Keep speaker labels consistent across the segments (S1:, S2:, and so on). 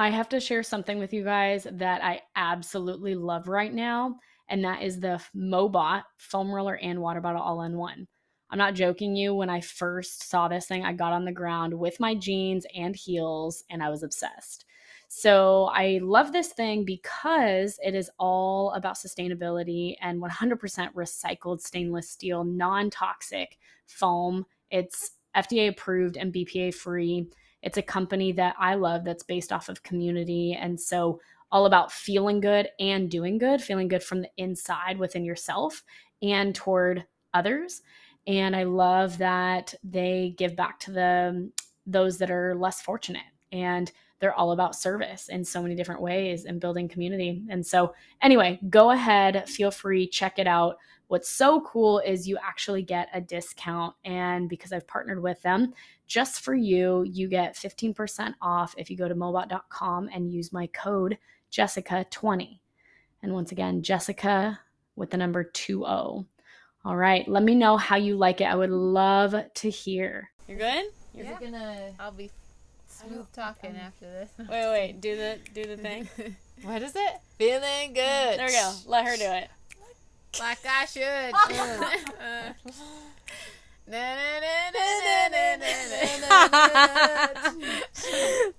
S1: I have to share something with you guys that I absolutely love right now, and that is the Mobot foam roller and water bottle all in one. I'm not joking you. When I first saw this thing, I got on the ground with my jeans and heels, and I was obsessed. So I love this thing because it is all about sustainability and 100% recycled stainless steel, non toxic foam. It's FDA approved and BPA free. It's a company that I love that's based off of community. And so, all about feeling good and doing good, feeling good from the inside within yourself and toward others. And I love that they give back to the those that are less fortunate. And they're all about service in so many different ways and building community. And so, anyway, go ahead, feel free, check it out. What's so cool is you actually get a discount. And because I've partnered with them, just for you, you get 15% off if you go to mobot.com and use my code Jessica20. And once again, Jessica with the number 20. All right, let me know how you like it. I would love to hear. You're good?
S2: You're yeah. gonna. I'll be smooth talking after this.
S1: Wait, wait, do the do the thing.
S2: what is it? Feeling good.
S1: There we go. Let her do it.
S2: Like I should.
S1: Uh,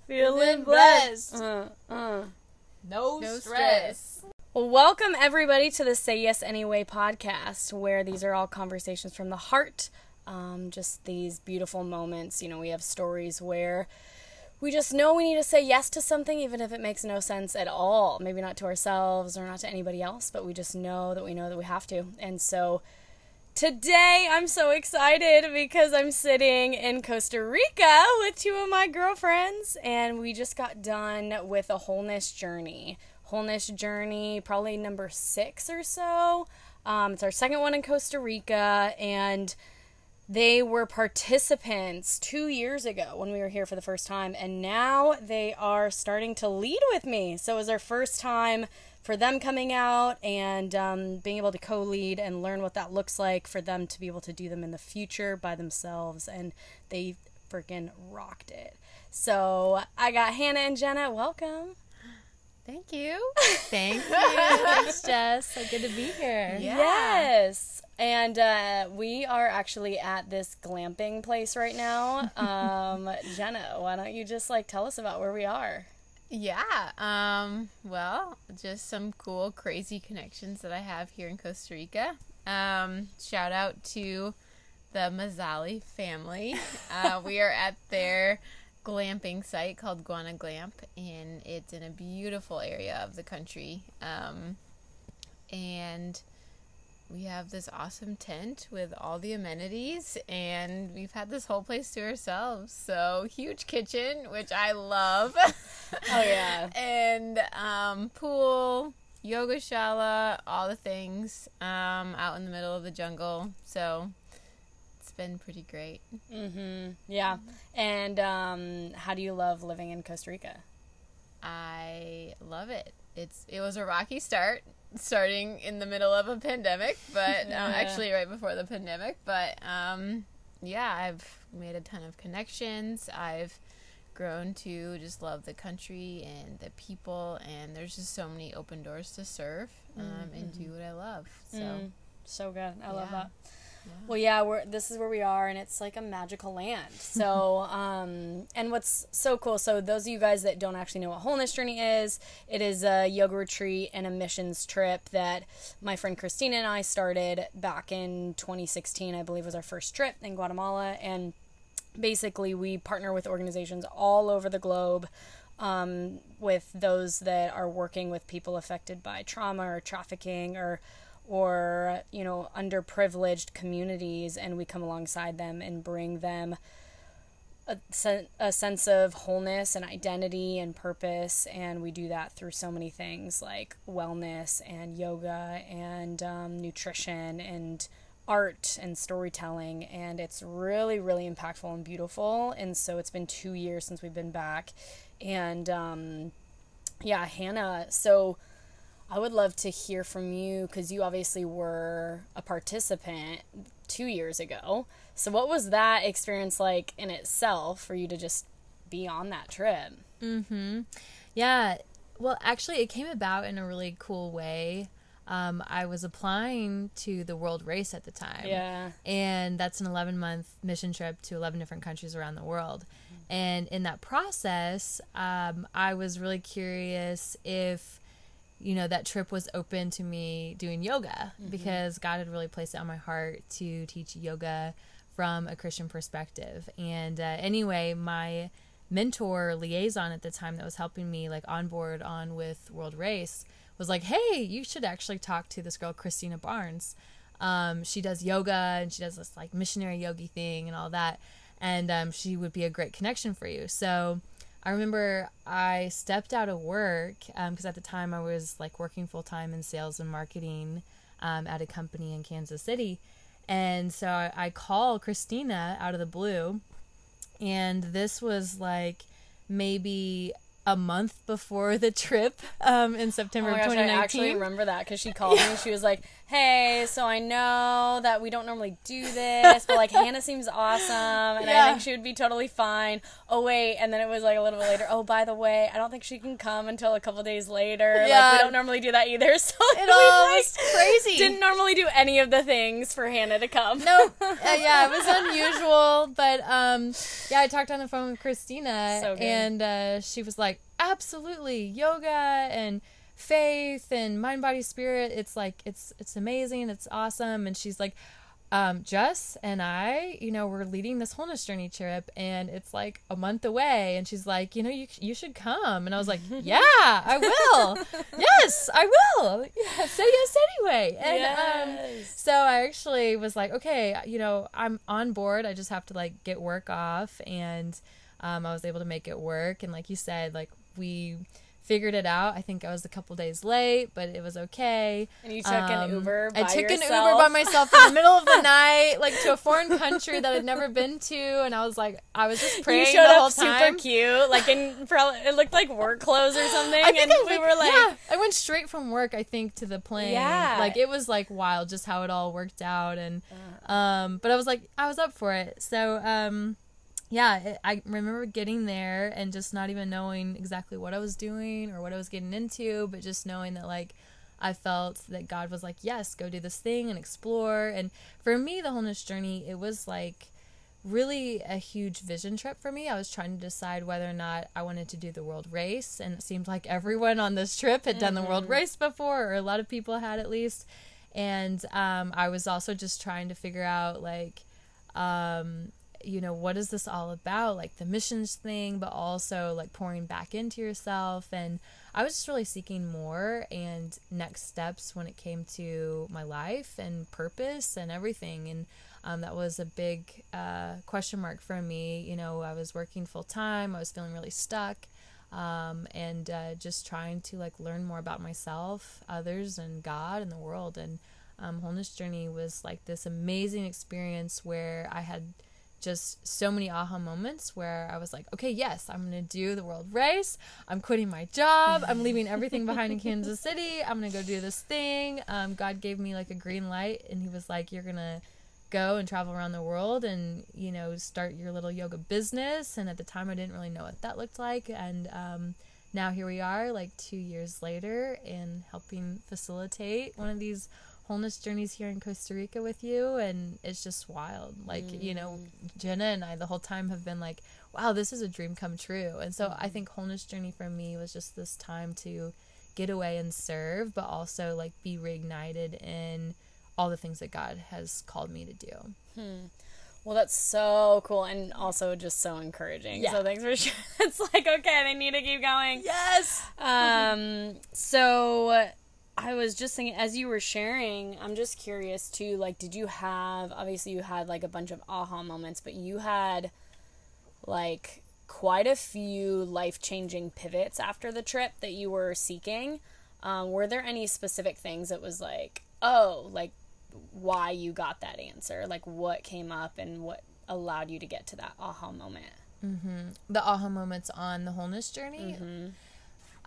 S1: Feeling blessed. Uh, uh.
S2: No, no stress. stress.
S1: Well, welcome everybody to the Say Yes Anyway podcast, where these are all conversations from the heart. Um, just these beautiful moments. You know, we have stories where we just know we need to say yes to something, even if it makes no sense at all. Maybe not to ourselves or not to anybody else, but we just know that we know that we have to. And so today I'm so excited because I'm sitting in Costa Rica with two of my girlfriends, and we just got done with a wholeness journey. Wholeness journey, probably number six or so. Um, it's our second one in Costa Rica, and they were participants two years ago when we were here for the first time, and now they are starting to lead with me. So it was our first time for them coming out and um, being able to co lead and learn what that looks like for them to be able to do them in the future by themselves. And they freaking rocked it. So I got Hannah and Jenna. Welcome.
S2: Thank you.
S3: Thank you. Thanks, Jess. So good to be here.
S1: Yeah. Yes. And uh, we are actually at this glamping place right now. Um, Jenna, why don't you just like tell us about where we are?
S2: Yeah. Um, well, just some cool, crazy connections that I have here in Costa Rica. Um, shout out to the Mazzali family. Uh, we are at their glamping site called Guana Glamp, and it's in a beautiful area of the country. Um, and we have this awesome tent with all the amenities, and we've had this whole place to ourselves. So huge kitchen, which I love.
S1: oh yeah,
S2: and um, pool, yoga shala, all the things um, out in the middle of the jungle. So it's been pretty great.
S1: Mm-hmm. Yeah. And um, how do you love living in Costa Rica?
S2: I love it. It's it was a rocky start, starting in the middle of a pandemic, but yeah. uh, actually right before the pandemic. But um, yeah, I've made a ton of connections. I've grown to just love the country and the people, and there's just so many open doors to serve um, mm-hmm. and do what I love. So, mm.
S1: so good. I yeah. love that. Well, yeah, we're this is where we are, and it's like a magical land. So, um, and what's so cool? So, those of you guys that don't actually know what Wholeness Journey is, it is a yoga retreat and a missions trip that my friend Christina and I started back in 2016. I believe was our first trip in Guatemala, and basically we partner with organizations all over the globe. Um, with those that are working with people affected by trauma or trafficking or or you know underprivileged communities and we come alongside them and bring them a, sen- a sense of wholeness and identity and purpose and we do that through so many things like wellness and yoga and um, nutrition and art and storytelling and it's really really impactful and beautiful and so it's been two years since we've been back. And um, yeah hannah so I would love to hear from you because you obviously were a participant two years ago. So, what was that experience like in itself for you to just be on that trip?
S2: Mm-hmm.
S3: Yeah. Well, actually, it came about in a really cool way. Um, I was applying to the World Race at the time.
S1: Yeah.
S3: And that's an 11 month mission trip to 11 different countries around the world. And in that process, um, I was really curious if, you know, that trip was open to me doing yoga because God had really placed it on my heart to teach yoga from a Christian perspective. And uh, anyway, my mentor liaison at the time that was helping me like on board on with World Race was like, "Hey, you should actually talk to this girl Christina Barnes. Um, she does yoga and she does this like missionary yogi thing and all that, and um, she would be a great connection for you." So I remember I stepped out of work because at the time I was like working full time in sales and marketing um, at a company in Kansas City. And so I, I call Christina out of the blue. And this was like maybe a month before the trip um, in
S1: Oh
S3: September
S1: my
S3: of
S1: 2019. I actually
S3: 2019.
S1: remember that because she called me. And she was like, "Hey, so I know that we don't normally do this, but like Hannah seems awesome, and I think she would be totally fine." Oh wait, and then it was like a little bit later. Oh, by the way, I don't think she can come until a couple days later. Like
S3: Yeah.
S1: we don't normally do that either. So
S3: It all
S1: like,
S3: was crazy.
S1: Didn't normally do any of the things for Hannah to come.
S3: Nope. Uh, yeah, it was unusual, but um, yeah, I talked on the phone with Christina,
S1: So
S3: and uh, she was like, "Absolutely, yoga and faith and mind, body, spirit. It's like it's it's amazing. It's awesome." And she's like. Um, Jess and I, you know, we're leading this wholeness journey trip, and it's like a month away. And she's like, you know, you you should come. And I was like, yeah, I will. yes, I will. Yeah, say yes anyway. And um, so I actually was like, okay, you know, I'm on board. I just have to like get work off, and um, I was able to make it work. And like you said, like we figured it out. I think I was a couple days late, but it was okay.
S1: And you took an
S3: Um,
S1: Uber.
S3: I took an Uber by myself in the middle of the night, like to a foreign country that I'd never been to, and I was like, I was just praying
S1: You showed
S3: the whole
S1: up
S3: time.
S1: super cute, like in it looked like work clothes or something,
S3: I think
S1: and
S3: I
S1: we
S3: went-
S1: were like,
S3: yeah, I went straight from work, I think, to the plane.
S1: Yeah.
S3: like it was like wild, just how it all worked out, and
S1: Uh.
S3: um, but I was like, I was up for it. So um, yeah, it, I remember getting there and just not even knowing exactly what I was doing or what I was getting into, but just knowing that like. I felt that God was like, yes, go do this thing and explore. And for me, the wholeness journey, it was like really a huge vision trip for me. I was trying to decide whether or not I wanted to do the world race, and it seemed like everyone on this trip had done the world race before, or a lot of people had at least. And um, I was also just trying to figure out, like, um, you know, what is this all about? Like the missions thing, but also like pouring back into yourself. And I was just really seeking more and next steps when it came to my life and purpose and everything. And um, that was a big uh, question mark for me. You know, I was working full time, I was feeling really stuck. Um, and uh, just trying to like learn more about myself, others, and God and the world. And um, wholeness journey was like this amazing experience where I had just so many aha moments where I was like, okay, yes, I'm going to do the world race. I'm quitting my job. I'm leaving everything behind in Kansas City. I'm going to go do this thing. Um, God gave me like a green light and he was like, you're going to go and travel around the world and, you know, start your little yoga business. And at the time I didn't really know what that looked like. And, um, now here we are like two years later and helping facilitate one of these wholeness journeys here in Costa Rica with you and it's just wild. Like, you know, mm. Jenna and I the whole time have been like, wow, this is a dream come true. And so I mm. think wholeness journey for me was just this time to get away and serve, but also like be reignited in all the things that God has called me to do. Hmm.
S1: Well, that's so cool and also just so encouraging.
S3: Yeah.
S1: So thanks for sharing. It's like okay, they need to keep going.
S3: Yes.
S1: Um. So I was just thinking as you were sharing, I'm just curious too. Like, did you have? Obviously, you had like a bunch of aha moments, but you had like quite a few life changing pivots after the trip that you were seeking. Um, were there any specific things that was like, oh, like why you got that answer? Like what came up and what allowed you to get to that aha moment?
S3: The aha moments on the wholeness journey.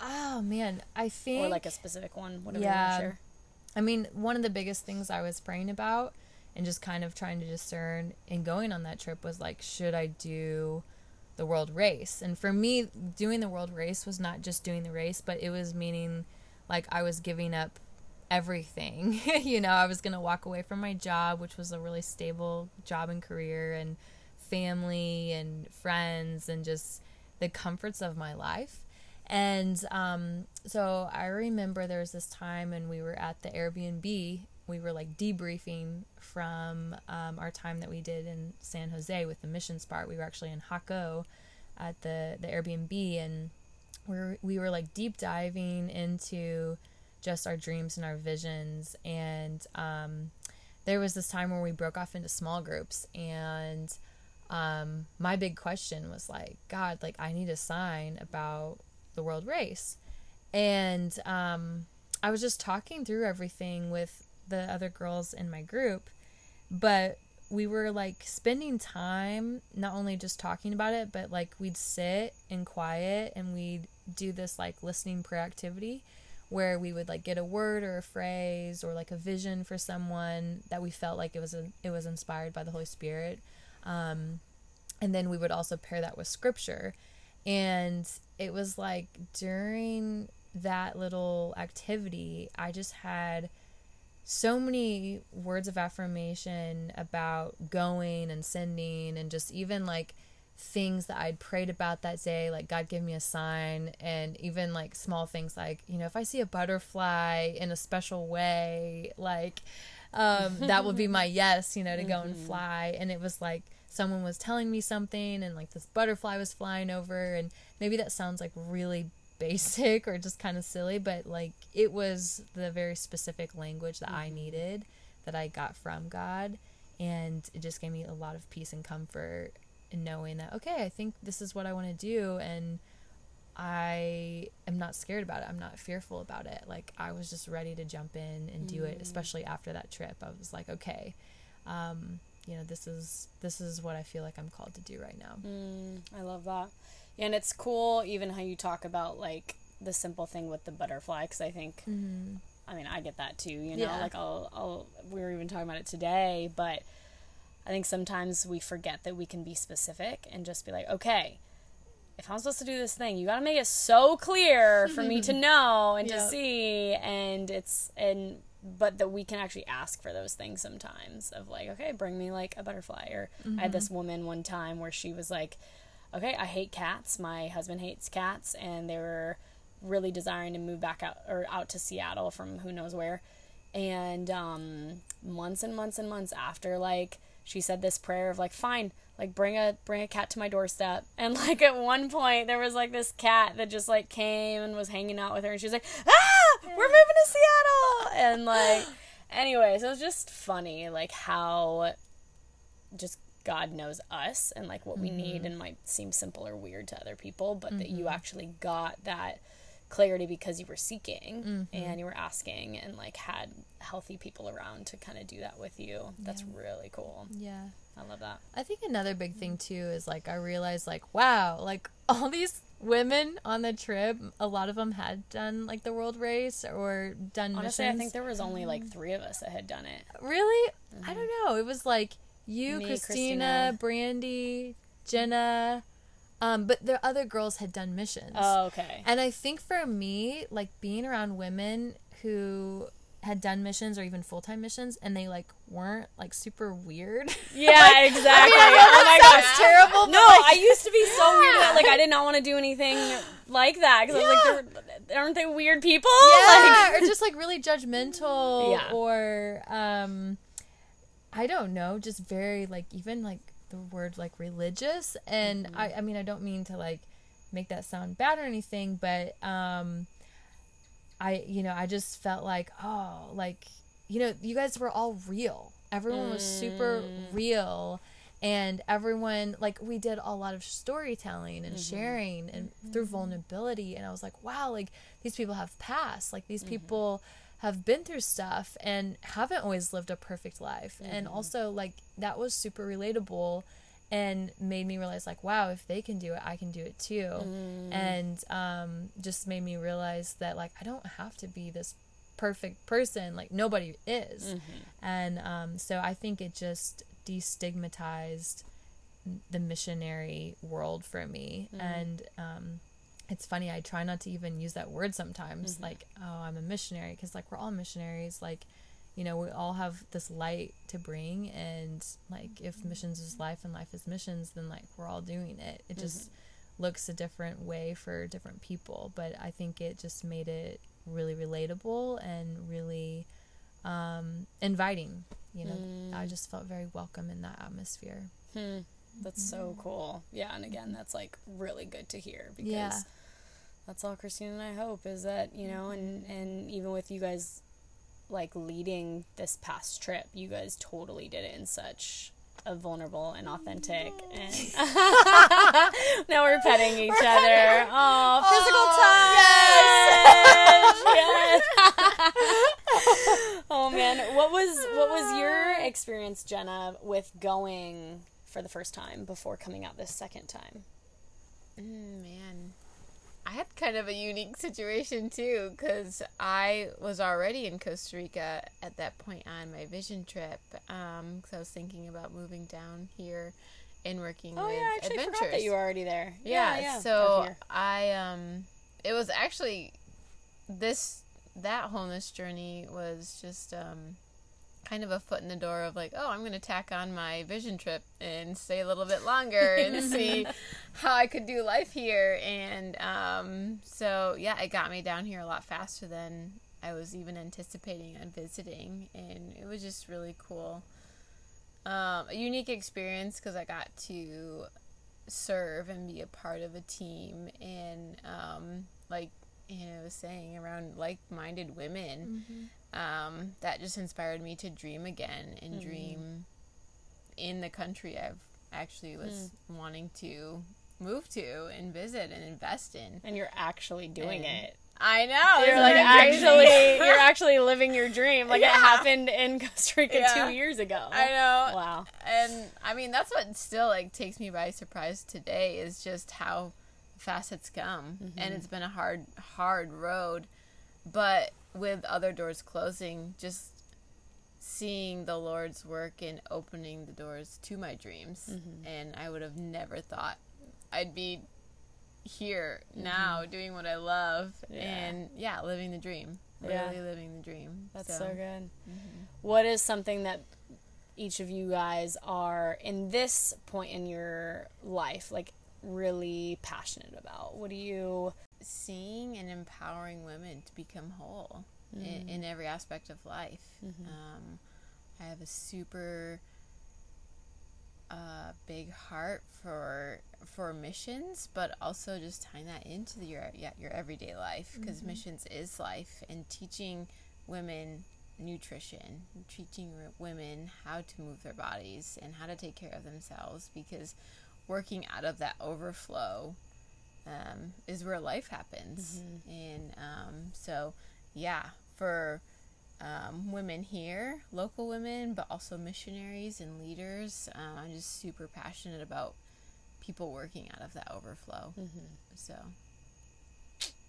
S3: Oh man, I think
S1: Or like a specific one, whatever
S3: Yeah.
S1: you want to share.
S3: I mean, one of the biggest things I was praying about and just kind of trying to discern and going on that trip was like, should I do the world race. And for me, doing the world race was not just doing the race, but it was meaning like I was giving up everything. you know, I was going to walk away from my job, which was a really stable job and career, and family and friends, and just the comforts of my life. And um, so I remember there was this time and we were at the Airbnb. We were like debriefing from um, our time that we did in San Jose with the missions part. We were actually in Jaco at the, the Airbnb and we were, we were like deep diving into just our dreams and our visions. And um, there was this time where we broke off into small groups and um, my big question was like, God, like I need a sign about the world race. And um, I was just talking through everything with the other girls in my group, but we were like spending time not only just talking about it, but like we'd sit in quiet and we'd do this like listening prayer activity where we would like get a word or a phrase or like a vision for someone that we felt like it was a, it was inspired by the Holy Spirit. Um, and then we would also pair that with scripture. And it was like during that little activity, I just had so many words of affirmation about going and sending and just even like things that I'd prayed about that day, like God give me a sign, and even like small things like, you know, if I see a butterfly in a special way, like um, that would be my yes, you know, to go and mm-hmm. fly. And it was like someone was telling me something, and like this butterfly was flying over, and maybe that sounds like really basic or just kind of silly, but like it was the very specific language that mm-hmm. I needed that I got from God. And it just gave me a lot of peace and comfort in knowing that, okay, I think this is what I want to do. And I am not scared about it. I'm not fearful about it. Like I was just ready to jump in and do mm. it, especially after that trip. I was like, okay, um, you know, this is this is what I feel like I'm called to do right now.
S1: Mm, I love that, and it's cool even how you talk about like the simple thing with the butterfly because I think. Mm-hmm. I mean, I get that too, you know. Yeah. Like, I'll, I'll. We were even talking about it today, but I think sometimes we forget that we can be specific and just be like, okay, if I'm supposed to do this thing, you got to make it so clear for me to know and yep. to see. And it's, and, but that we can actually ask for those things sometimes of like, okay, bring me like a butterfly. Or mm-hmm. I had this mm-hmm. woman one time where she was like, okay, I hate cats. My husband hates cats. And they were really desiring to move back out or out to Seattle from who knows where. And um, months and months and months after, like, she said this prayer of like, fine, like bring a bring a cat to my doorstep and like at one point there was like this cat that just like came and was hanging out with her and she was like ah we're moving to seattle and like anyway so it was just funny like how just god knows us and like what mm-hmm. we need mm-hmm. and might seem simple or weird to other people but mm-hmm. that you mm-hmm. actually got that clarity because you were seeking mm-hmm. and you were asking and like had healthy people around to kind of do that with you that's yeah. really cool
S3: yeah
S1: I love that.
S3: I think another big thing too is like I realized like wow, like all these women on the trip, a lot of them had done like the world race or done
S1: Honestly,
S3: missions.
S1: I think there was only like 3 of us that had done it.
S3: Really? Mm-hmm. I don't know. It was like you, Me, Christina, Christina, Brandy, Jenna, um, but the other girls had done missions.
S1: Oh, okay.
S3: And I think for me, like being around women who had done missions or even full time missions, and they like weren't like super weird.
S1: Yeah, like, exactly. I mean,
S3: oh my gosh, terrible.
S1: No, like, I used to be so weird. That, like I did not want to do anything like that because yeah. I was like, aren't they weird people?
S3: Yeah, like, or just like really judgmental. Yeah. Or um, I don't know, just very like even like the word like religious, and mm-hmm. I I mean I don't mean to like make that sound bad or anything, but um I, you know, I just felt like, oh, like, you know, you guys were all real. Everyone was super mm. real. And everyone, like, we did a lot of storytelling and mm-hmm. sharing and mm-hmm. through vulnerability. And I was like, wow, like, these people have passed. Like, these mm-hmm. people have been through stuff and haven't always lived a perfect life. And mm-hmm. also, like, that was super relatable and made me realize like wow if they can do it i can do it too mm. and um, just made me realize that like i don't have to be this perfect person like nobody is mm-hmm. and um, so i think it just destigmatized the missionary world for me.
S1: Mm-hmm.
S3: And um, it's funny, I try not to even use that word sometimes,
S1: Mm-hmm.
S3: like, oh, I'm a missionary, because like we're all missionaries. Like, you know, we all have this light to bring, and like if
S1: Mm-hmm.
S3: missions is life and life is missions, then like we're all doing it. It just
S1: Mm-hmm.
S3: looks a different way for different people, but I think it just made it really relatable and really um, inviting. You know,
S1: Mm.
S3: I just felt very welcome in that atmosphere.
S1: Hmm. That's so cool. Yeah, and again, that's like really good to hear because
S3: Yeah.
S1: that's all Christine and I hope is that, you know, and and even with you guys like leading this past trip, you guys totally did it in such a vulnerable and authentic and now we're petting each other. Oh, physical touch. Yes. oh man, what was what was your experience, Jenna, with going for the first time before coming out this second time?
S2: Mm, man, I had kind of a unique situation too because I was already in Costa Rica at that point on my vision trip. Um, because I was thinking about moving down here and working
S1: Oh
S2: with
S1: yeah, I actually
S2: adventures.
S1: forgot that you were already there.
S2: yeah,
S1: or
S2: so. I um, it was actually this that wholeness journey was just um kind of a foot in the door of like, oh, I'm going to tack on my vision trip and stay a little bit longer and see how I could do life here. And um, so, yeah, it got me down here a lot faster than I was even anticipating on visiting. And it was just really cool. Um, a unique experience because I got to serve and be a part of a team and, um, like, you know, was saying around like-minded women mm-hmm. um, that just inspired me to dream again and mm-hmm. dream in the country I've actually was mm. wanting to move to and visit and invest in.
S1: and you're actually doing
S2: And-
S1: it.
S2: I know.
S1: You're like actually you're actually living your dream. Like it happened in Costa Rica
S2: Yeah.
S1: 2 years ago.
S2: I know.
S1: Wow.
S2: And I mean that's what still like takes me by surprise today is just how fast it's come. And mm-hmm. it's been a hard hard road. But with other doors closing, just seeing the Lord's work in opening the doors to my dreams. Mm-hmm. And I would have never thought I'd be here mm-hmm. now doing what I love
S1: Yeah.
S2: and yeah, living the dream.
S1: Yeah.
S2: Really living the dream.
S1: That's so, good. What
S2: Mm-hmm.
S1: is something that each of you guys are in this point in your life like really passionate about? What are you
S2: seeing and empowering women to become whole in, in every aspect of life. Um, I have a super uh, big heart for for missions, but also just tying that into the, your yeah, your everyday life because missions is life and teaching women nutrition, teaching women how to move their bodies and how to take care of themselves because working out of that overflow um, is where life happens. And um, so, yeah, for um, women here, local women, but also missionaries and leaders, um, I'm just super passionate about people working out of that overflow. So,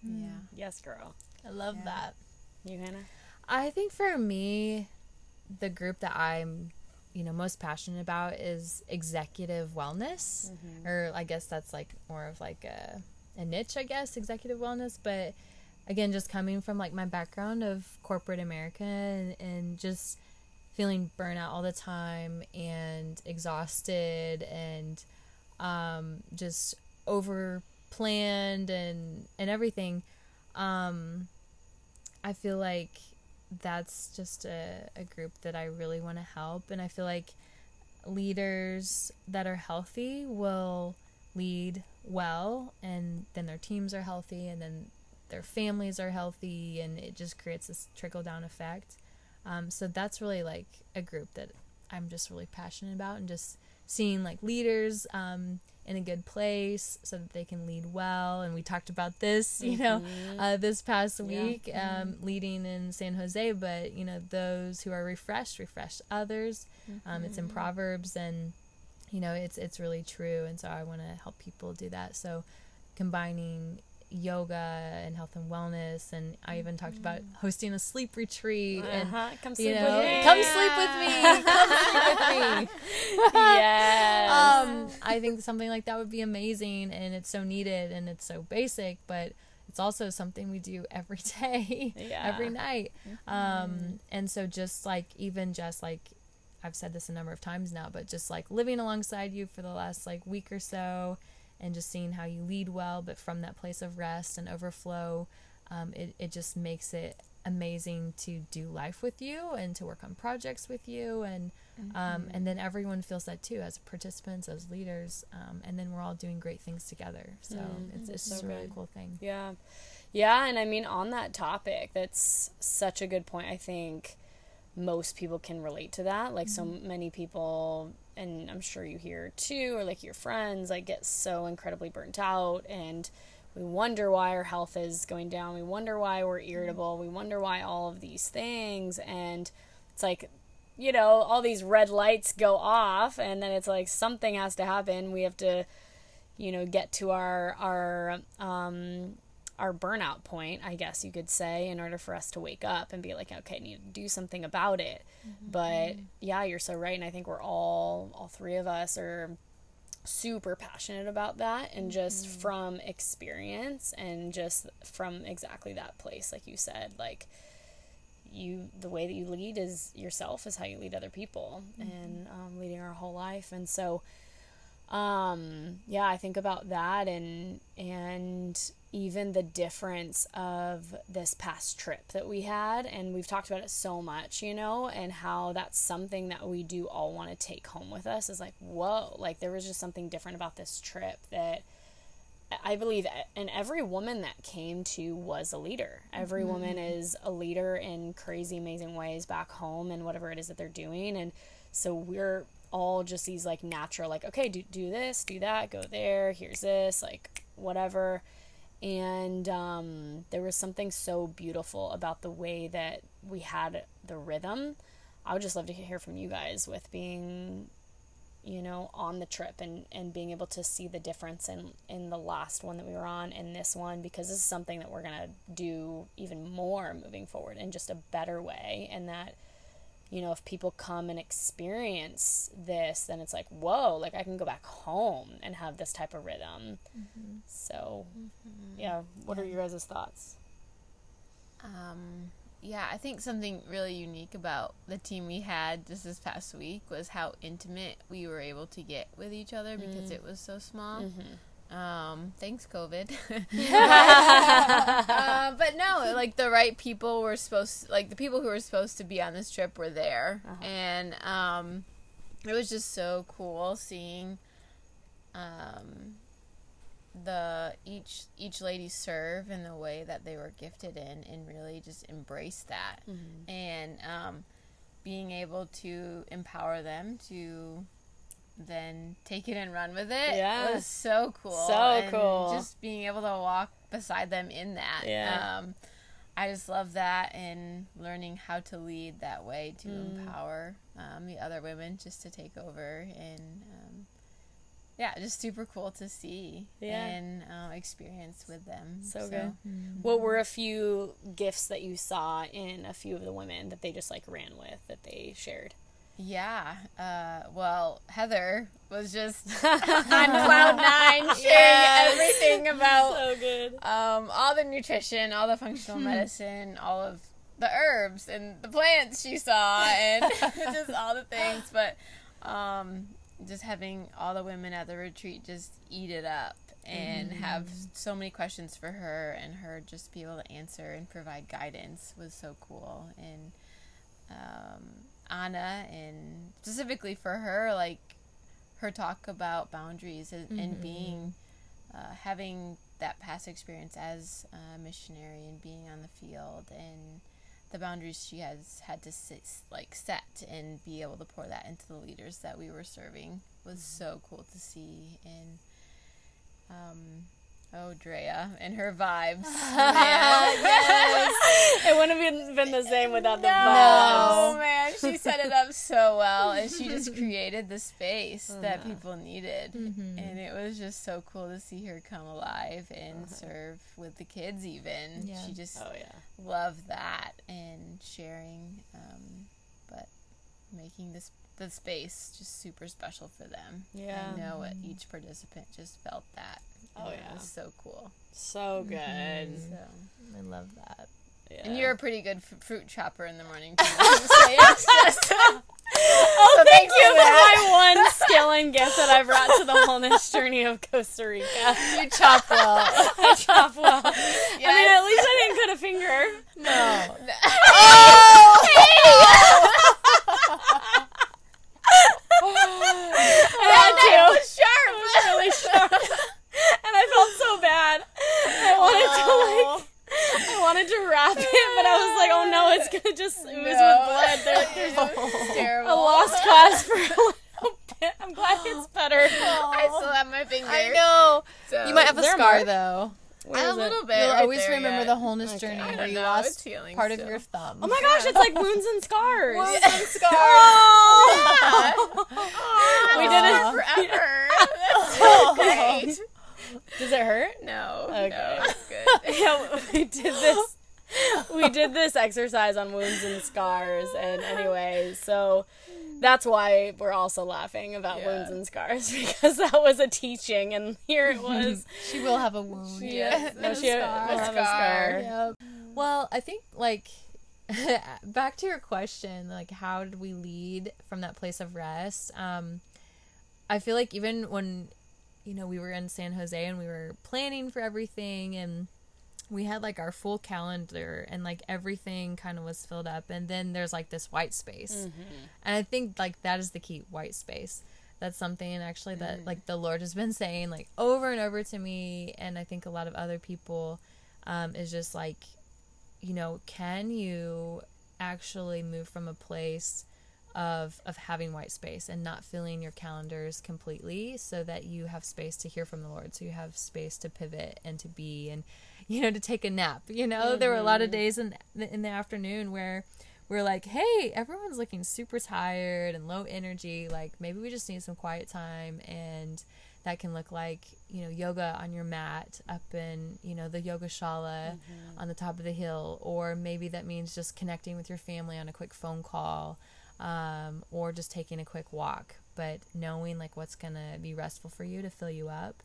S2: yeah.
S1: Yes, girl.
S3: I love
S2: Yeah.
S3: that.
S1: You Hannah?
S3: I think for me, the group that I'm, you know, most passionate about is executive wellness, or I guess that's like more of like a, a niche, I guess, executive wellness. But again, just coming from like my background of corporate America and, and just feeling burnout all the time and exhausted and um, just over planned and and everything. Um, I feel like that's just a, a group that I really want to help. And I feel like leaders that are healthy will lead well, and then their teams are healthy, and then their families are healthy, and it just creates this trickle down effect. Um, so that's really like a group that I'm just really passionate about, and just seeing like leaders um, in a good place so that they can lead well. And we talked about this, you know, uh, this past
S1: Yeah.
S3: week, um, leading in San Jose. But you know, those who are refreshed, refresh others. Um, it's in Proverbs, and you know, it's it's really true. And so I want to help people do that. So combining yoga and health and wellness, and I even talked about hosting a sleep retreat and
S1: Uh-huh. Come sleep
S3: you
S1: with
S3: know,
S1: me.
S3: come sleep with me, come sleep with me.
S1: yes.
S3: um, I think something like that would be amazing, and it's so needed, and it's so basic, but it's also something we do every day,
S1: Yeah.
S3: every night. Um, and so just like even just like I've said this a number of times now, but just like living alongside you for the last like week or so, and just seeing how you lead well, but from that place of rest and overflow, um, it it just makes it amazing to do life with you and to work on projects with you. And um, and then everyone feels that too as participants as leaders um, and then we're all doing great things together. So it's, it's
S1: so
S3: just a really cool thing.
S1: Yeah. Yeah, and I mean on that topic, that's such a good point. I think most people can relate to that. Like so many people and I'm sure you hear too or like your friends like get so incredibly burnt out and we wonder why our health is going down. We wonder why we're irritable. We wonder why all of these things and it's like you know, all these red lights go off and then it's like something has to happen. We have to you know get to our our um our burnout point i guess you could say in order for us to wake up and be like okay I need to do something about it. But yeah you're so right and i think we're all all three of us are super passionate about that and just from experience and just from exactly that place like you said like you the way that you lead is yourself is how you lead other people and um, leading our whole life and so um yeah i think about that and and even the difference of this past trip that we had and we've talked about it so much you know and how that's something that we do all want to take home with us is like whoa like there was just something different about this trip that I believe and every woman that came to was a leader. Every mm-hmm. woman is a leader in crazy amazing ways back home and whatever it is that they're doing and so we're all just these like natural like okay do do this, do that, go there, here's this, like whatever. And um there was something so beautiful about the way that we had the rhythm. I would just love to hear from you guys with being you know, on the trip and, and being able to see the difference in, in the last one that we were on and this one because this is something that we're going to do even more moving forward in just a better way. And that, you know, if people come and experience this, then it's like, whoa, like I can go back home and have this type of rhythm. Mm-hmm. So, mm-hmm. yeah, what are your guys' thoughts?
S2: Um, yeah, I think something really unique about the team we had just this past week was how intimate we were able to get with each other because mm. it was so small. Mm-hmm. Um, thanks, COVID. uh, but no, like the right people were supposed, like the people who were supposed to be on this trip were there, and um, it was just so cool seeing um, the each each lady serve in the way that they were gifted in and really just embrace that. And um, being able to empower them to then take it and run with it
S1: Yeah.
S2: It was so cool
S1: So
S2: And
S1: cool.
S2: just being able to walk beside them in that
S1: Yeah.
S2: um, I just love that and learning how to lead that way to
S1: Mm.
S2: empower um, the other women just to take over and um, yeah, just super cool to see
S1: Yeah.
S2: and uh, experience with them.
S1: So good. What were a few gifts that you saw in a few of the women that they just like ran with that they shared?
S2: Yeah. Uh, well, Heather was just on cloud nine, sharing everything about
S1: So good.
S2: um, all the nutrition, all the functional medicine, all of the herbs and the plants she saw, and just all the things. But um, just having all the women at the retreat just eat it up and have so many questions for her, and her just be able to answer and provide guidance was so cool. And um, Anna, and specifically for her, like her talk about boundaries and, and being uh, having that past experience as a missionary and being on the field and the boundaries she has had to sit, like set and be able to pour that into the leaders that we were serving was so cool to see and um oh Drea and her vibes man.
S1: It wouldn't have been, been the same without the vibes.
S2: Oh man, she set it up so well, and she just created the space that people needed,
S3: Mhm.
S2: and it was just so cool to see her come alive and serve with the kids. Even
S3: Yeah.
S2: she just
S1: Oh yeah.
S2: loved that and sharing, um, but making this the space just super special for them.
S1: Yeah.
S2: I know it, each participant just felt that.
S1: Oh, yeah.
S2: was so cool.
S1: So good. Mm-hmm.
S2: So.
S3: I love that.
S1: Yeah.
S2: And you're a pretty good f- fruit chopper in the morning too. Oh, so yeah, it's just-
S1: Oh,
S2: So
S1: thank you
S2: for that.
S1: my one skill and gift that I brought to the wellness journey of Costa Rica.
S2: you chop well.
S1: I chop well. I mean, at least I didn't cut a finger.
S3: No.
S1: I had to.
S2: was sharp.
S1: It was really sharp. And I felt so bad. I wanted to like oh. I wanted to wrap it, but I was like, oh no, it's gonna just ooze with blood. There, there's a,
S2: terrible.
S1: a lost cause for a little bit. I'm glad it's oh. better.
S2: I still have my finger.
S3: I know.
S2: So.
S3: You might have a
S1: Is there a
S3: scar
S1: mark?
S3: though.
S1: Where
S2: a
S1: is it?
S2: little bit.
S3: You'll
S2: right
S3: always remember
S2: yet.
S3: the wholeness
S1: Okay.
S3: journey where
S2: don't
S3: you
S2: know,
S3: lost part
S2: still.
S3: of your thumb.
S1: Oh my gosh, it's like wounds and scars.
S3: Wounds and scars.
S1: Oh!
S2: we
S1: We
S2: did
S1: did
S2: it
S1: it.
S2: forever. That's so great.
S1: Does it hurt?
S2: No.
S1: Okay.
S2: No, it's good.
S1: yeah, we did this. We did this exercise on wounds and scars, and anyway, so that's why we're also laughing about
S2: Yeah.
S1: wounds and scars because that was a teaching, and here it was.
S3: She will have a wound.
S2: Yes,
S1: no, she will have a
S2: Scar.
S1: scar.
S3: Yep. Well, I think like back to your question, like how did we lead from that place of rest? Um, I feel like even when you know we were in San Jose and we were planning for everything and we had like our full calendar and like everything kind of was filled up and then there's like this white space. And i think like that is the key white space. That's something actually that like the lord has been saying like over and over to me and i think a lot of other people um, is just like you know can you actually move from a place of of having white space and not filling your calendars completely so that you have space to hear from the lord so you have space to pivot and to be and you know to take a nap you know? There were a lot of mm-hmm. days in the, in the afternoon where we're like hey everyone's looking super tired and low energy like maybe we just need some quiet time and that can look like you know yoga on your mat up in you know the yoga shala mm-hmm. on the top of the hill or maybe that means just connecting with your family on a quick phone call um, or just taking a quick walk but knowing like what's gonna be restful for you to fill you up.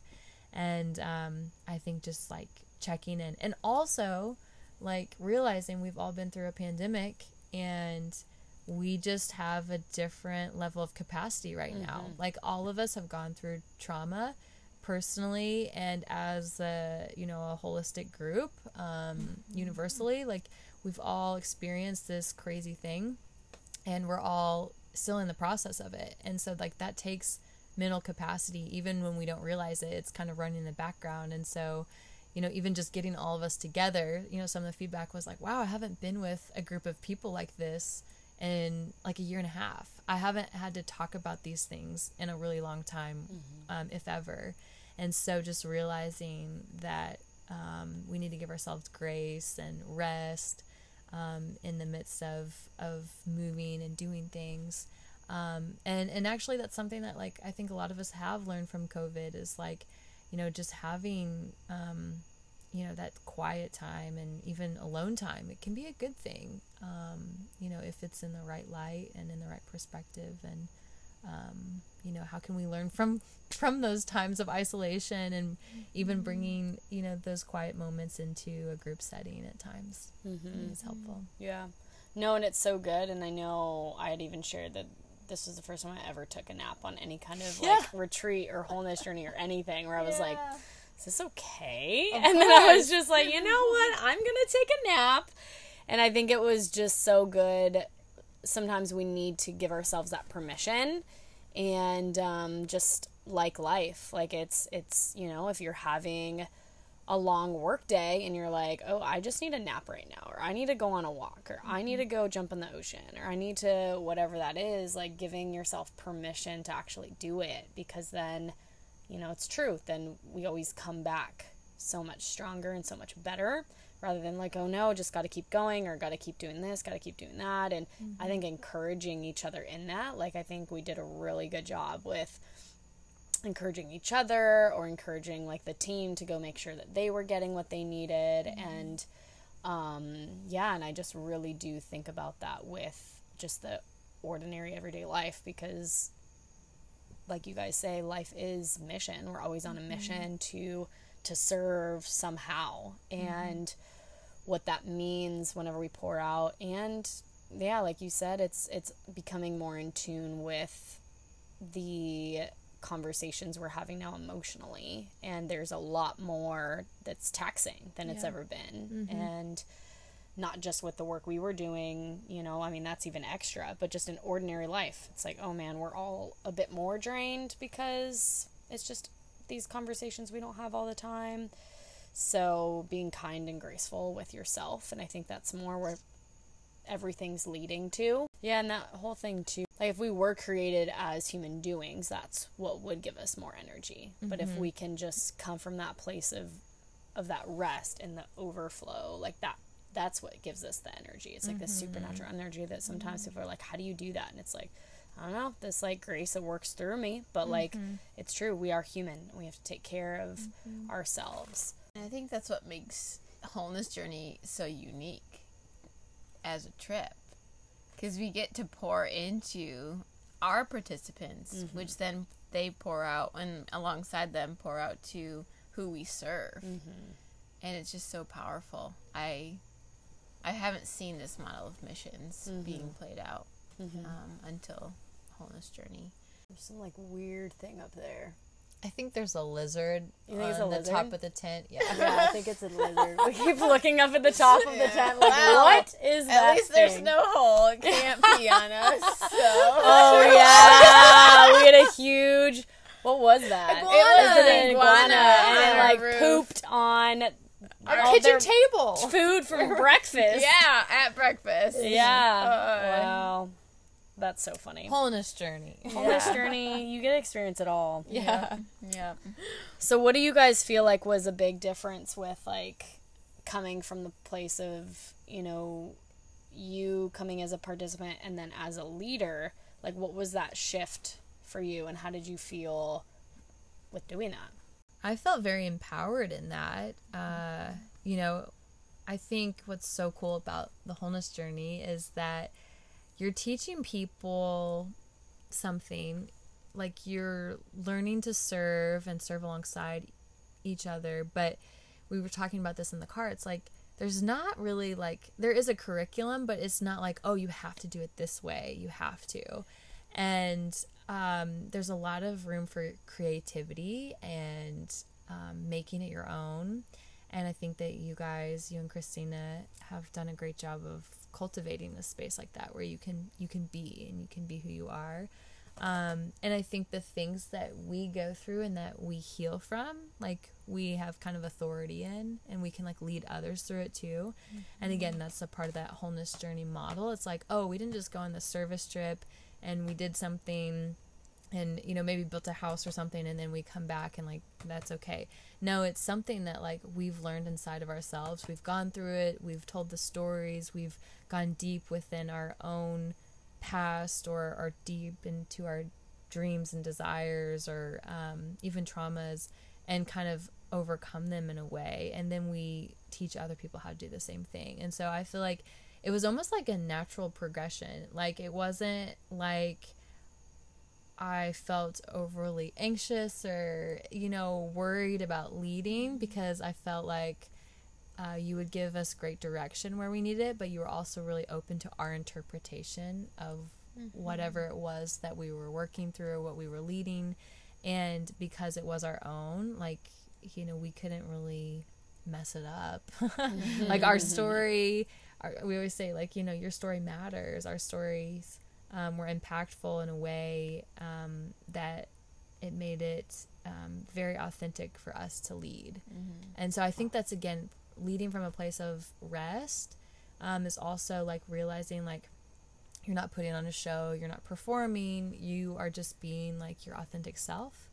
S3: And um, i think just like checking in. And also like realizing we've all been through a pandemic and we just have a different level of capacity right now. Like all of us have gone through trauma personally and as a you know a holistic group um, universally. Like we've all experienced this crazy thing and we're all still in the process of it. And so like that takes mental capacity even when we don't realize it it's kind of running in the background. And so you know even just getting all of us together you know some of the feedback was like wow i haven't been with a group of people like this in like a year and a half. I haven't had to talk about these things in a really long time um, if ever. And so just realizing that um, we need to give ourselves grace and rest um, in the midst of of moving and doing things. Um, and and actually that's something that like I think a lot of us have learned from COVID is like you know just having um, you know that quiet time and even alone time it can be a good thing um, you know if it's in the right light and in the right perspective and um, you know how can we learn from from those times of isolation and even bringing you know those quiet moments into a group setting at times
S1: Mm-hmm.
S3: is helpful
S1: Yeah. No, and it's so good. And I know I had even shared that this was the first time I ever took a nap on any kind of like retreat or wholeness journey or anything where I was like, is this okay? and then I was just like, you know what? I'm going to take a nap. And I think it was just so good. Sometimes we need to give ourselves that permission and um, just like life. Like it's, it's, you know, if you're having a long work day and you're like, oh, I just need a nap right now, or I need to go on a walk, or I need to go jump in the ocean, or I need to whatever that is, like giving yourself permission to actually do it because then, you know, it's true. Then we always come back so much stronger and so much better rather than like, oh no, just got to keep going or got to keep doing this, got to keep doing that. And I think mm-hmm. encouraging each other in that, like, I think we did a really good job with encouraging each other or encouraging like the team to go make sure that they were getting what they needed. Mm-hmm. And um yeah and i just really do think about that with just the ordinary everyday life because like you guys say life is mission. We're always on a mm-hmm. mission to to serve somehow. And what that means whenever we pour out. And yeah like you said it's it's becoming more in tune with the conversations we're having now emotionally. And there's a lot more that's taxing than it's ever been. Mm-hmm. And not just with the work we were doing you know i mean that's even extra but just in ordinary life it's like oh man we're all a bit more drained because it's just these conversations we don't have all the time so being kind and graceful with yourself and i think that's more where everything's leading to. Yeah, and that whole thing too. Like if we were created as human doings, that's what would give us more energy. But if mm-hmm. we can just come from that place of of that rest and the overflow, like that that's what gives us the energy. It's like this mm-hmm. supernatural energy that sometimes people are like, How do you do that? And it's like, I don't know, this like grace that works through me. But like mm-hmm. it's true, we are human. We have to take care of ourselves.
S2: And I think that's what makes Wholeness Journey so unique as a trip. Because we get to pour into our participants, mm-hmm. which then they pour out, and alongside them, pour out to who we serve. Mm-hmm. And it's just so powerful. I I haven't seen this model of missions mm-hmm. being played out um, until Wholeness Journey.
S1: There's some like weird thing up there.
S3: I think there's a lizard
S1: You think it's
S3: on
S1: a
S3: the top of the tent. Yeah.
S1: Yeah, I think it's a lizard. We keep looking up at the top of the tent, like,
S2: Well,
S1: what is that?
S2: At least there's no hole. It can't pee on us. So.
S1: Oh yeah, we had a huge. What was that?
S3: Iguana.
S1: It was an
S2: An
S1: iguana,
S2: iguana
S1: and it like pooped on
S3: Our
S1: all
S3: kitchen table.
S1: food from breakfast.
S2: Yeah, at breakfast.
S1: yeah.
S2: Uh,
S1: wow, that's so funny.
S3: Wholeness journey.
S1: Wholeness this journey, you get to experience it all.
S3: Yeah.
S2: Yeah.
S1: So, what do you guys feel like was a big difference with like coming from the place of you know you coming as a participant and then as a leader? Like, what was that shift for you, and how did you feel with doing that?
S3: I felt very empowered in that. Uh, you know, I think what's so cool about the wholeness journey is that you're teaching people something like you're learning to serve and serve alongside each other. But we were talking about this in the car. It's like there's not really like there is a curriculum but it's not like oh you have to do it this way. You have to. And um, there's a lot of room for creativity and um, making it your own. And i think that you guys you and christina have done a great job of cultivating a space like that where you can you can be and you can be who you are. Um, and I think the things that we go through and that we heal from, like we have kind of authority in, and we can like lead others through it too. And again, that's a part of that wholeness journey model. It's like, oh, we didn't just go on the service trip and we did something and you know maybe built a house or something and then we come back and like that's okay. No it's something that like we've learned inside of ourselves. We've gone through it. We've told the stories. We've gone deep within our own past or, are deep into our dreams and desires or um, even traumas and kind of overcome them in a way. And then we teach other people how to do the same thing. And so i feel like it was almost like a natural progression. Like it wasn't like I felt overly anxious or, you know, worried about leading because I felt like uh, you would give us great direction where we needed it, but you were also really open to our interpretation of whatever it was that we were working through, what we were leading. And because it was our own, like, you know, we couldn't really mess it up. like, our story, our, we always say, like, you know, your story matters. Our stories um, were impactful in a way um, that it made it um, very authentic for us to lead. And so I think that's again leading from a place of rest um, is also like realizing like you're not putting on a show, you're not performing, you are just being like your authentic self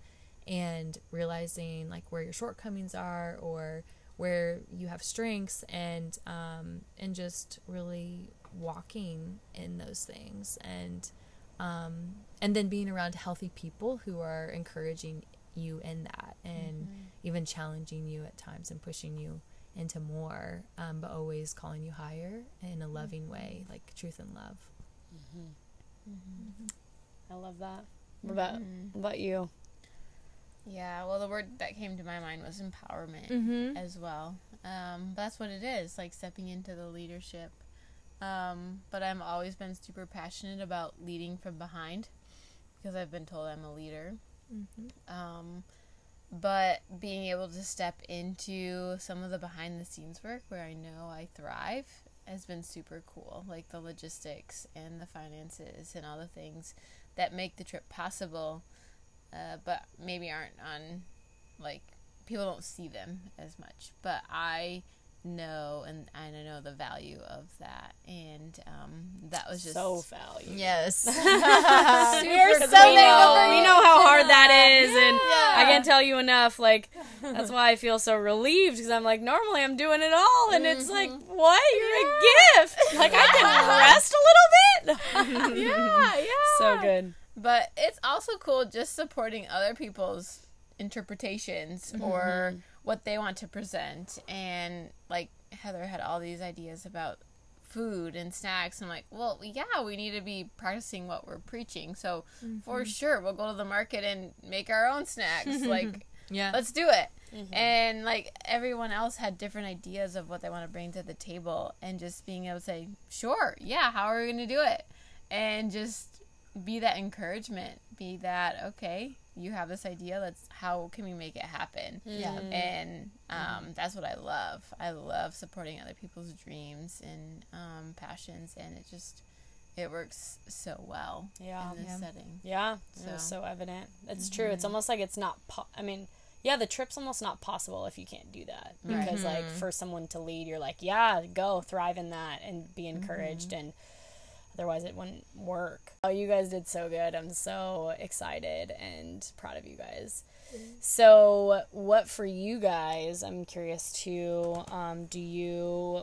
S3: and realizing like where your shortcomings are or where you have strengths and um, and just really walking in those things and um, and then being around healthy people who are encouraging you in that and even challenging you at times and pushing you into more um, but always calling you higher in a loving way like truth and love
S1: I love that. What about what about you?
S2: Yeah, well, the word that came to my mind was empowerment
S3: mm-hmm.
S2: as well. Um, that's what it is, like stepping into the leadership. Um, but I've always been super passionate about leading from behind because I've been told I'm a leader.
S3: Mm-hmm.
S2: Um, but being able to step into some of the behind the scenes work where I know I thrive has been super cool. Like the logistics and the finances and all the things that make the trip possible, uh, but maybe aren't on, like, people don't see them as much. But I know and I know the value of that. And um, that was just.
S1: so valued.
S3: yes
S2: Super
S1: We're so we know, we know how hard that is, and
S2: Yeah.
S1: I can't tell you enough. Like that's why I feel so relieved because I'm like, normally I'm doing it all, and it's like, what? You're a gift. Like I can rest a little bit.
S2: yeah, yeah.
S1: so good.
S2: But it's also cool just supporting other people's interpretations or what they want to present. And like Heather had all these ideas about food and snacks. I'm like, well, yeah, we need to be practicing what we're preaching. So for mm-hmm. sure, we'll go to the market and make our own snacks. like,
S3: yeah
S2: let's do it. Mm-hmm. And like everyone else had different ideas of what they want to bring to the table, and just being able to say, sure, yeah, how are we going to do it? And just be that encouragement, be that, okay, you have this idea, let's, how can we make it happen?
S3: yeah
S2: And um, that's what I love. I love supporting other people's dreams and um, passions, and it just, it works so well
S1: Yeah.
S2: in this
S3: Yeah.
S2: setting.
S1: Yeah, it was
S2: So-
S1: so evident. It's true. It's almost like it's not. Po- I mean, yeah, the trip's almost not possible if you can't do that because, like, for someone to lead, you're like, yeah, go thrive in that and be encouraged, and otherwise it wouldn't work. Oh, you guys did so good. I'm so excited and proud of you guys. So, what for you guys? I'm curious too. Um, do you,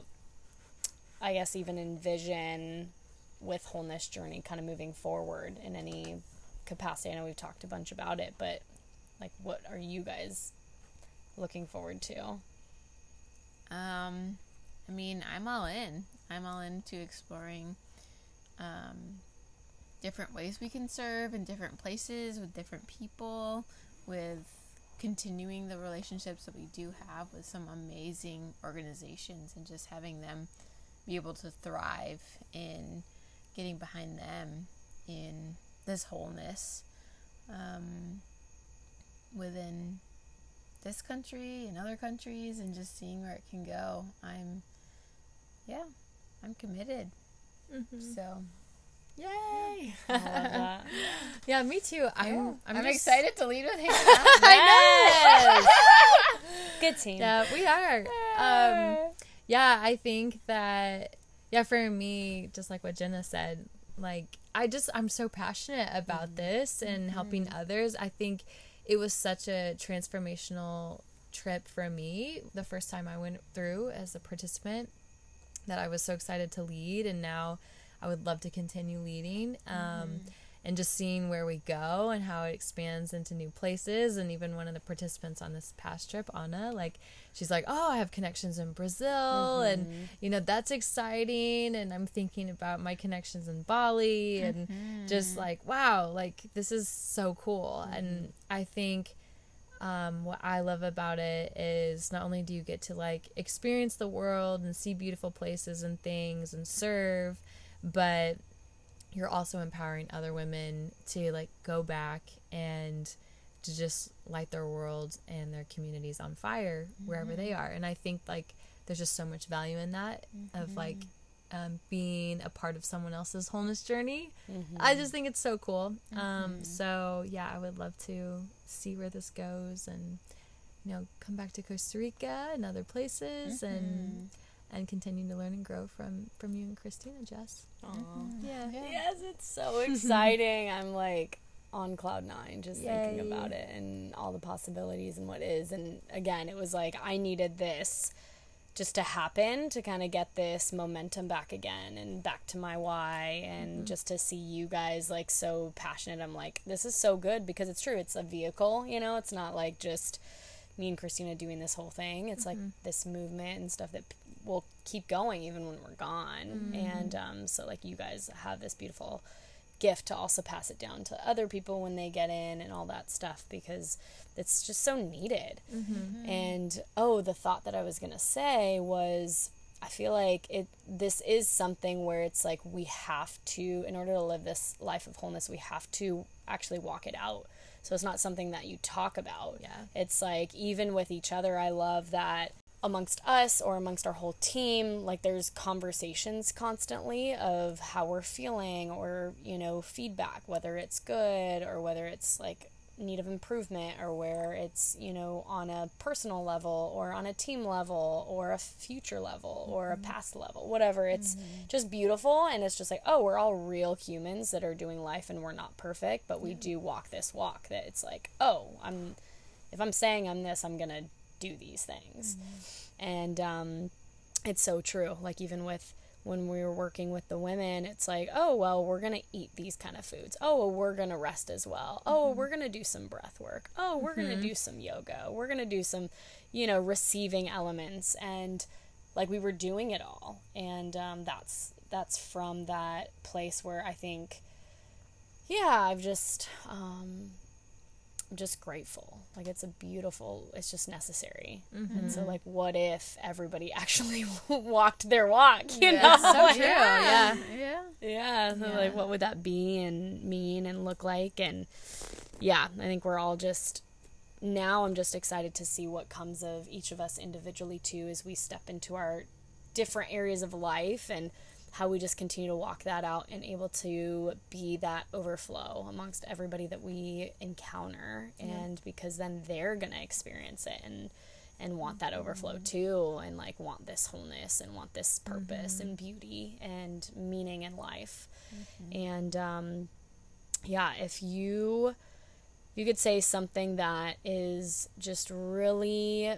S1: I guess, even envision with wholeness journey kind of moving forward in any capacity? I know we've talked a bunch about it, but like, what are you guys looking forward to?
S2: Um, I mean, I'm all in. I'm all into exploring um, different ways we can serve in different places with different people, with continuing the relationships that we do have with some amazing organizations and just having them be able to thrive in getting behind them in this wholeness um, within this country and other countries and just seeing where it can go. I'm, yeah, I'm committed. Mm-hmm. So
S3: yay!
S1: I
S3: yeah me too. I'm
S2: I'm,
S3: i'm, just-
S2: excited to lead with Hannah.
S1: Yes. Good team.
S3: yeah we are. Um yeah i think that yeah for me just like what jenna said like i just i'm so passionate about mm-hmm. this and mm-hmm. helping others. I think it was such a transformational trip for me the first time i went through as a participant that i was so excited to lead and now i would love to continue leading um, mm-hmm. and just seeing where we go and how it expands into new places. And even one of the participants on this past trip anna like she's like oh i have connections in brazil mm-hmm. and you know that's exciting. And i'm thinking about my connections in bali and just mm-hmm. like wow like this is so cool. And i think um, what I love about it is not only do you get to like experience the world and see beautiful places and things and serve, but you're also empowering other women to like go back and to just light their world and their communities on fire wherever they are. And I think like there's just so much value in that of like um, being a part of someone else's wholeness journey. I just think it's so cool. Um, so yeah, I would love to see where this goes and you know come back to Costa Rica and other places and and continue to learn and grow from from you and Christina, Jess.
S1: Aw.
S3: Yeah.
S1: Yes, it's so exciting. I'm like on cloud nine just
S3: Yay.
S1: thinking about it and all the possibilities and what is. And again, it was like I needed this just to happen to kind of get this momentum back again and back to my why and mm-hmm. just to see you guys like so passionate. I'm like, this is so good because it's true. It's a vehicle, you know, it's not like just me and Christina doing this whole thing. It's like mm-hmm. this movement and stuff that p- will keep going even when we're gone. Mm-hmm. And um, so, like, you guys have this beautiful gift to also pass it down to other people when they get in and all that stuff because it's just so needed. Mm-hmm. And oh, the thought that I was going to say was I feel like it this is something where it's like we have to in order to live this life of wholeness, we have to actually walk it out. So it's not something that you talk about.
S3: Yeah.
S1: It's like even with each other, I love that amongst us or amongst our whole team, like there's conversations constantly of how we're feeling or, you know, feedback, whether it's good or whether it's like need of improvement or where it's, you know, on a personal level or on a team level or a future level or a mm-hmm. past level, whatever. It's mm-hmm. just beautiful and it's just like, oh, we're all real humans that are doing life and we're not perfect, but we do walk this walk that it's like, oh, I'm if I'm saying I'm this, I'm gonna do these things. And um, it's so true. Like even with when we were working with the women, it's like, oh well, we're gonna eat these kind of foods. Oh, well, we're gonna rest as well. Oh, we're gonna do some breath work. Oh, we're gonna do some yoga. We're gonna do some, you know, receiving elements and like we were doing it all. And um, that's that's from that place where I think, yeah, I've just um, I'm just grateful. Like it's a beautiful, it's just necessary. And so mm-hmm. like what if everybody actually walked their walk, you know?
S3: so true. Yeah.
S2: Yeah.
S1: Yeah, so like what would that be and mean and look like and yeah, I think we're all just now I'm just excited to see what comes of each of us individually too as we step into our different areas of life and how we just continue to walk that out and able to be that overflow amongst everybody that we encounter. And because then they're going to experience it and and want that overflow mm-hmm. too and like want this wholeness and want this purpose mm-hmm. and beauty and meaning in life. Mm-hmm. And um yeah if you you could say something that is just really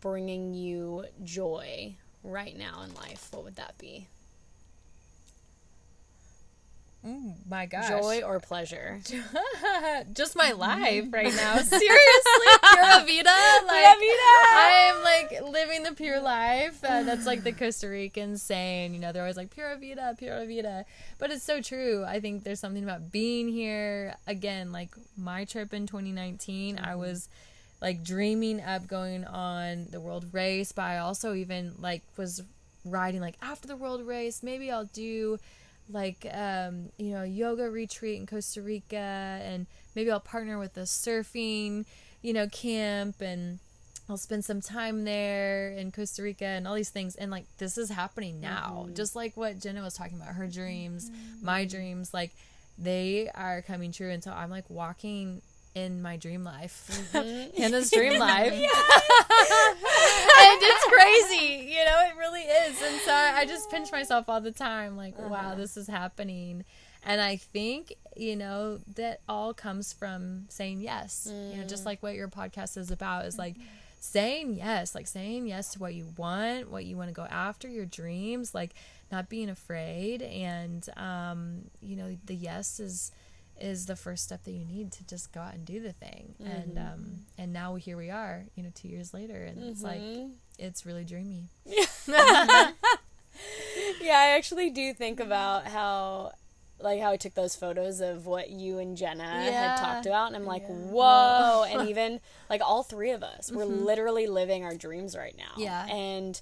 S1: bringing you joy right now in life what would that be
S3: Mm, my gosh.
S1: joy or pleasure
S3: Just my life right now. Seriously, pura vida. Like I'm like living the pure life. Uh, that's like the Costa Rican saying. You know, they're always like pura vida, pura vida. But it's so true. I think there's something about being here. Again, like my trip in 2019, I was like dreaming up going on the world race, but I also even like was riding like after the world race, maybe I'll do like um, you know yoga retreat in Costa Rica and maybe I'll partner with a surfing you know camp and I'll spend some time there in Costa Rica and all these things. And like this is happening now. Just like what Jenna was talking about her dreams my dreams like they are coming true. And so I'm like walking in my dream life. Mm-hmm. Hannah's dream life. And it's crazy you know it really is. And so I just pinch myself all the time like wow uh-huh. this is happening. And I think you know that all comes from saying yes. You know just mm. like what your podcast is about is like mm-hmm. saying yes like saying yes to what you want what you want to go after your dreams like not being afraid. And um you know the yes is is the first step that you need to just go out and do the thing. And um and now here we are you know two years later and it's like it's really dreamy.
S1: Yeah i actually do think about how like how i took those photos of what you and jenna
S3: Yeah.
S1: had talked about and i'm like whoa and even like all three of us we're literally living our dreams right now.
S3: Yeah.
S1: and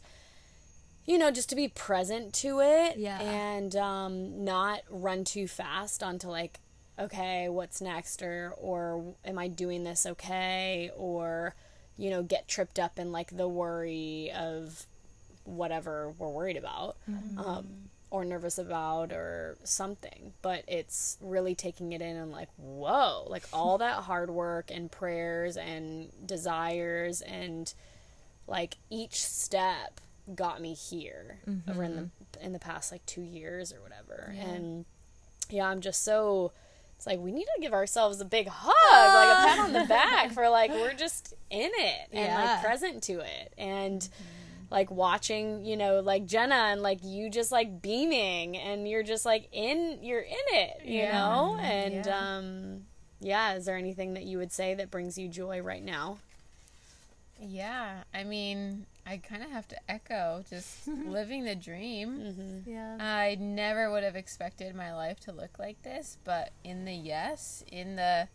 S1: you know just to be present to it
S3: Yeah.
S1: and um not run too fast onto like okay what's next? Or or am i doing this okay? Or you know get tripped up in like the worry of whatever we're worried about um, or nervous about or something. But it's really taking it in and like whoa like all that hard work and prayers and desires and like each step got me here over in the in the past like two years or whatever. And yeah i'm just so it's like we need to give ourselves a big hug, like a pat on the back for like we're just in it and
S3: Yeah.
S1: like present to it and like watching, you know, like Jenna and like you just like beaming and you're just like in you're in it, you
S3: Yeah.
S1: know? And
S2: Yeah.
S1: um yeah, is there anything that you would say that brings you joy right now?
S2: Yeah, I mean, I kind of have to echo just living the dream.
S1: Mm-hmm.
S3: Yeah.
S2: I never would have expected my life to look like this, but in the yes, in the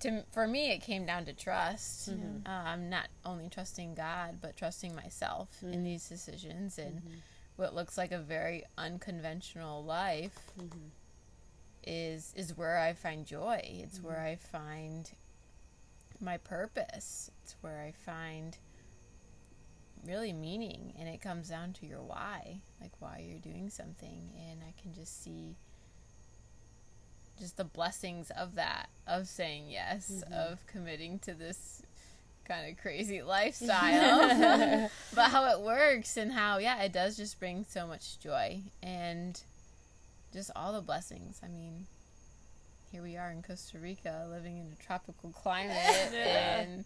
S2: to for me it came down to trust.
S1: Mm-hmm.
S2: I'm not only trusting God, but trusting myself in these decisions and
S1: Mm-hmm.
S2: what looks like a very unconventional life
S1: Mm-hmm.
S2: is is where I find joy. It's where I find my purpose. It's where I find really meaning and it comes down to your why, like why you're doing something and I can just see just the blessings of that, of saying yes, mm-hmm. of committing to this kind of crazy lifestyle. but how it works and how yeah, it does just bring so much joy and just all the blessings. I mean, here we are in Costa Rica living in a tropical climate
S1: Yeah.
S2: and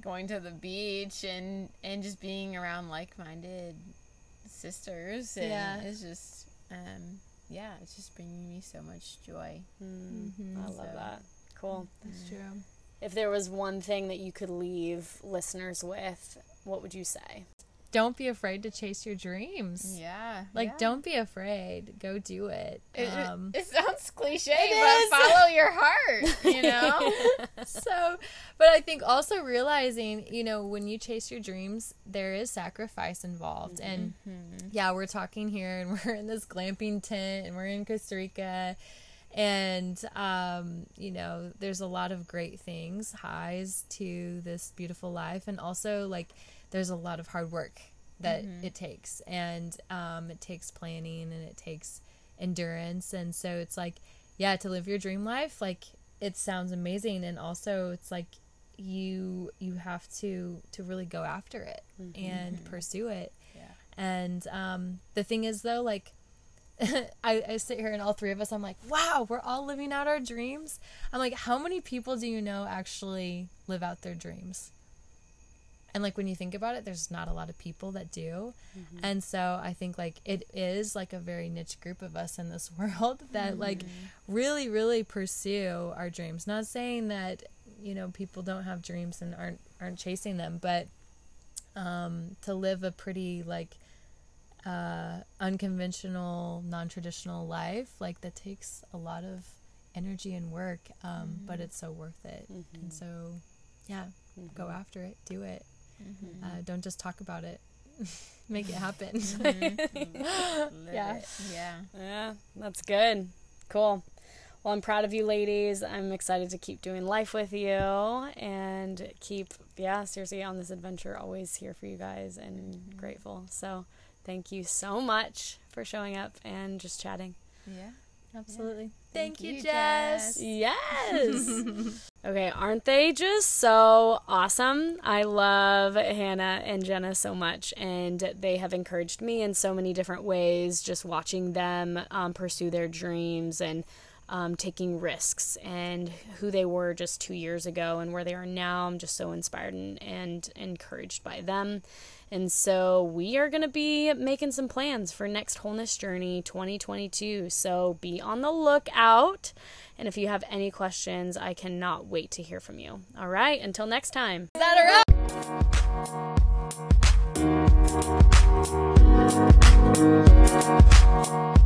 S2: going to the beach and and just being around like-minded sisters and
S3: Yeah.
S2: it's just um yeah, it's just bringing me so much joy.
S1: Mm-hmm. I love
S2: So-
S1: that. Cool.
S3: That's true.
S1: If there was one thing that you could leave listeners with, what would you say?
S3: Don't be afraid to chase your dreams.
S2: Yeah.
S3: Like,
S2: yeah.
S3: don't be afraid. Go do it.
S2: It,
S3: Um,
S2: it sounds cliche,
S1: It
S2: but
S1: is.
S2: follow your heart, you know?
S3: so, but I think also realizing, you know, when you chase your dreams, there is sacrifice involved. And yeah, we're talking here and we're in this glamping tent and we're in Costa Rica. And, um, you know, there's a lot of great things, highs to this beautiful life. And also, like, there's a lot of hard work that it takes. And um, it takes planning and it takes endurance. And so it's like, yeah, to live your dream life, like, it sounds amazing. And also, it's like, you you have to to really go after it and pursue it
S2: Yeah.
S3: and um, the thing is, though, like, I, I sit here and all three of us, I'm like, wow, we're all living out our dreams. I'm like, how many people do you know actually live out their dreams? And like when you think about it, there's not a lot of people that do. And so I think like it is like a very niche group of us in this world that like really, really pursue our dreams. Not saying that, you know, people don't have dreams and aren't aren't chasing them, but um, to live a pretty like uh, unconventional, non-traditional life, like that takes a lot of energy and work, um, but it's so worth it. And so, yeah, go after it, do it. Mm-hmm. Uh, don't just talk about it. Make it happen. Mm-hmm.
S2: Live
S3: Yeah.
S2: it. Yeah.
S1: Yeah, that's good. Cool. Well, I'm proud of you ladies. I'm excited to keep doing life with you and keep, yeah, seriously, on this adventure. Always here for you guys and mm-hmm. grateful. So, thank you so much for showing up and just chatting.
S2: Yeah.
S3: Absolutely.
S2: Thank
S3: Thank, you,
S2: you,
S3: Jess.
S2: Jess.
S1: Yes. okay, aren't they just so awesome? I love Hannah and Jenna so much, and they have encouraged me in so many different ways. Just watching them um, pursue their dreams and um, taking risks, and who they were just two years ago and where they are now. I'm just so inspired and, and encouraged by them. And so we are going to be making some plans for Next Wholeness Journey 2022. So be on the lookout. And if you have any questions, I cannot wait to hear from you. All right, until next time.
S3: Is that a wrap?